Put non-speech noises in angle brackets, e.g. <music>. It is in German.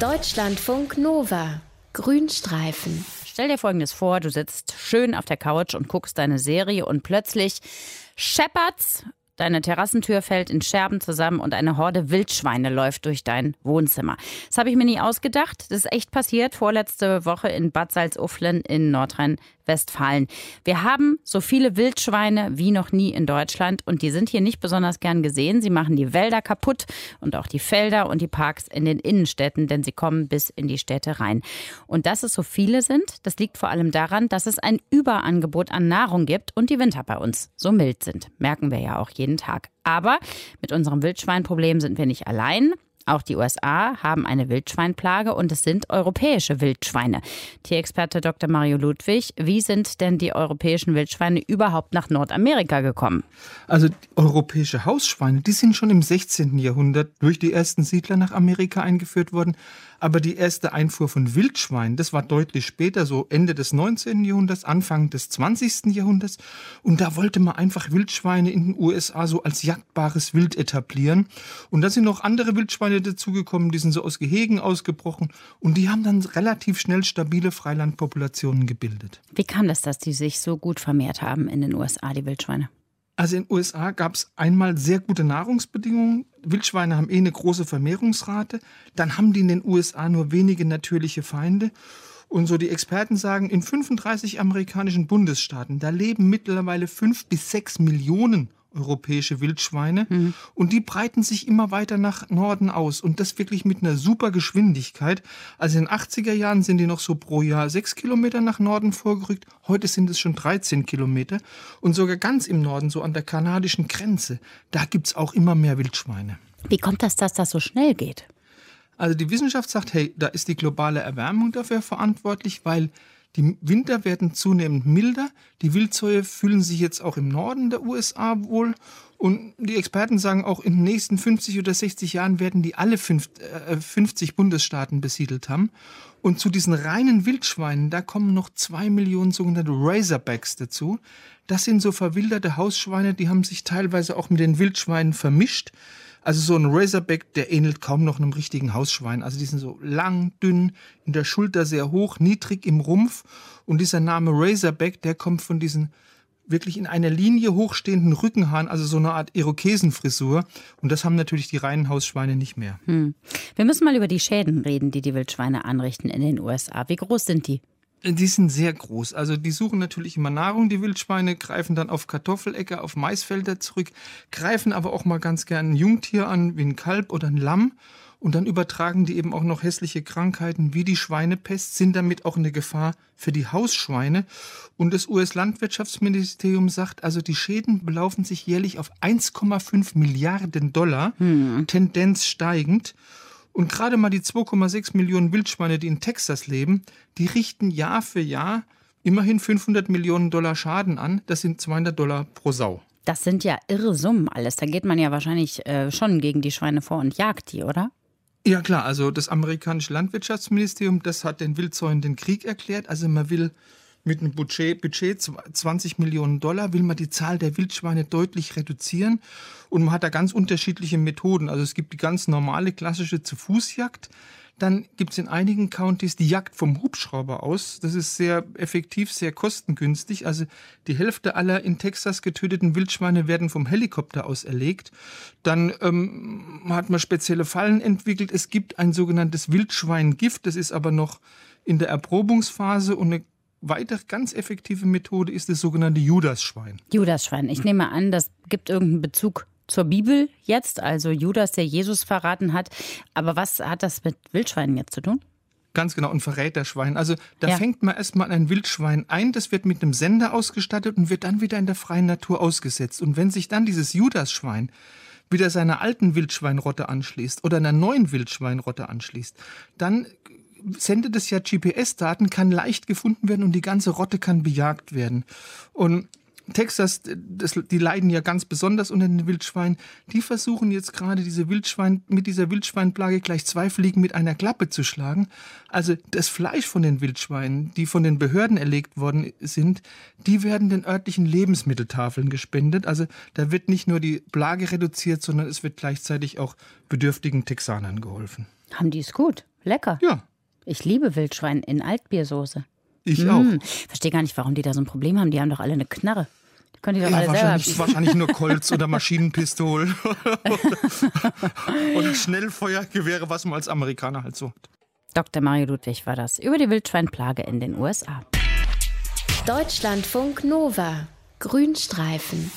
Deutschlandfunk Nova. Grünstreifen. Stell dir folgendes vor, du sitzt schön auf der Couch und guckst deine Serie und plötzlich scheppert's Deine Terrassentür fällt in Scherben zusammen und eine Horde Wildschweine läuft durch dein Wohnzimmer. Das habe ich mir nie ausgedacht. Das ist echt passiert vorletzte Woche in Bad Salzuflen in Nordrhein-Westfalen. Wir haben so viele Wildschweine wie noch nie in Deutschland und die sind hier nicht besonders gern gesehen. Sie machen die Wälder kaputt und auch die Felder und die Parks in den Innenstädten, denn sie kommen bis in die Städte rein. Und dass es so viele sind, das liegt vor allem daran, dass es ein Überangebot an Nahrung gibt und die Winter bei uns so mild sind. Merken wir ja auch jeden Tag. Aber mit unserem Wildschweinproblem sind wir nicht allein. Auch die USA haben eine Wildschweinplage und es sind europäische Wildschweine. Tierexperte Dr. Mario Ludwig, wie sind denn die europäischen Wildschweine überhaupt nach Nordamerika gekommen? Also europäische Hausschweine, die sind schon im 16. Jahrhundert durch die ersten Siedler nach Amerika eingeführt worden. Aber die erste Einfuhr von Wildschweinen, das war deutlich später, so Ende des 19. Jahrhunderts, Anfang des 20. Jahrhunderts. Und da wollte man einfach Wildschweine in den USA so als jagdbares Wild etablieren. Und da sind noch andere Wildschweine dazugekommen, die sind so aus Gehegen ausgebrochen. Und die haben dann relativ schnell stabile Freilandpopulationen gebildet. Wie kam das, dass die sich so gut vermehrt haben in den USA, die Wildschweine? Also in den USA gab es einmal sehr gute Nahrungsbedingungen. Wildschweine haben eh eine große Vermehrungsrate. Dann haben die in den USA nur wenige natürliche Feinde. Und so die Experten sagen, in 35 amerikanischen Bundesstaaten, da leben mittlerweile fünf bis sechs Millionen europäische Wildschweine. Mhm. Und die breiten sich immer weiter nach Norden aus. Und das wirklich mit einer super Geschwindigkeit. Also in den 80er Jahren sind die noch so pro Jahr sechs Kilometer nach Norden vorgerückt. Heute sind es schon 13 Kilometer. Und sogar ganz im Norden, so an der kanadischen Grenze, da gibt's auch immer mehr Wildschweine. Wie kommt das, dass das so schnell geht? Also die Wissenschaft sagt, hey, da ist die globale Erwärmung dafür verantwortlich, weil die Winter werden zunehmend milder. Die Wildsäue fühlen sich jetzt auch im Norden der USA wohl. Und die Experten sagen auch, in den nächsten 50 oder 60 Jahren werden die alle 50 äh, Bundesstaaten besiedelt haben. Und zu diesen reinen Wildschweinen, da kommen noch zwei Millionen sogenannte Razorbacks dazu. Das sind so verwilderte Hausschweine, die haben sich teilweise auch mit den Wildschweinen vermischt. Also so ein Razorback, der ähnelt kaum noch einem richtigen Hausschwein. Also die sind so lang, dünn, in der Schulter sehr hoch, niedrig im Rumpf. Und dieser Name Razorback, der kommt von diesen wirklich in einer Linie hochstehenden Rückenhaaren, also so eine Art Irokesenfrisur. Und das haben natürlich die reinen Hausschweine nicht mehr. Hm. Wir müssen mal über die Schäden reden, die die Wildschweine anrichten in den USA. Wie groß sind die? Die sind sehr groß. Also die suchen natürlich immer Nahrung, die Wildschweine, greifen dann auf Kartoffeläcker, auf Maisfelder zurück, greifen aber auch mal ganz gern ein Jungtier an, wie ein Kalb oder ein Lamm. Und dann übertragen die eben auch noch hässliche Krankheiten wie die Schweinepest, sind damit auch eine Gefahr für die Hausschweine. Und das US-Landwirtschaftsministerium sagt, also die Schäden belaufen sich jährlich auf 1,5 Milliarden Dollar, hm. Tendenz steigend. Und gerade mal die 2,6 Millionen Wildschweine, die in Texas leben, die richten Jahr für Jahr immerhin 500 Millionen Dollar Schaden an. Das sind 200 Dollar pro Sau. Das sind ja irre Summen alles. Da geht man ja wahrscheinlich äh, schon gegen die Schweine vor und jagt die, oder? Ja klar, also das amerikanische Landwirtschaftsministerium, das hat den Wildzäunen den Krieg erklärt. Also man will mit einem Budget, Budget 20 Millionen Dollar will man die Zahl der Wildschweine deutlich reduzieren. Und man hat da ganz unterschiedliche Methoden. Also es gibt die ganz normale, klassische Zu-Fuß-Jagd. Dann gibt es in einigen Countys die Jagd vom Hubschrauber aus. Das ist sehr effektiv, sehr kostengünstig. Also die Hälfte aller in Texas getöteten Wildschweine werden vom Helikopter aus erlegt. Dann ähm, hat man spezielle Fallen entwickelt. Es gibt ein sogenanntes Wildschweingift. Das ist aber noch in der Erprobungsphase und eine weitere ganz effektive Methode ist das sogenannte Judasschwein. Judasschwein. Ich nehme an, das gibt irgendeinen Bezug zur Bibel jetzt, also Judas, der Jesus verraten hat. Aber was hat das mit Wildschweinen jetzt zu tun? Ganz genau, ein Verräterschwein. Also da ja. fängt man erstmal ein Wildschwein ein, das wird mit einem Sender ausgestattet und wird dann wieder in der freien Natur ausgesetzt. Und wenn sich dann dieses Judasschwein wieder seiner alten Wildschweinrotte anschließt oder einer neuen Wildschweinrotte anschließt, dann sendet es ja GPS-Daten, kann leicht gefunden werden und die ganze Rotte kann bejagt werden. Und Texas, das, die leiden ja ganz besonders unter den Wildschweinen. Die versuchen jetzt gerade diese Wildschwein, mit dieser Wildschweinplage gleich zwei Fliegen mit einer Klappe zu schlagen. Also das Fleisch von den Wildschweinen, die von den Behörden erlegt worden sind, die werden den örtlichen Lebensmitteltafeln gespendet. Also da wird nicht nur die Plage reduziert, sondern es wird gleichzeitig auch bedürftigen Texanern geholfen. Haben die es gut? Lecker. Ja, Ich liebe Wildschwein in Altbiersoße. ich auch. Hm. Verstehe gar nicht, warum die da so ein Problem haben. Die haben doch alle eine Knarre. Können die doch Ja, alle selber wahrscheinlich, schießen. wahrscheinlich nur <laughs> Colts oder Maschinenpistol <laughs> und Schnellfeuergewehre, was man als Amerikaner halt so hat. Dr. Mario Ludwig war das über die Wildschweinplage in den USA. Deutschlandfunk Nova. Grünstreifen.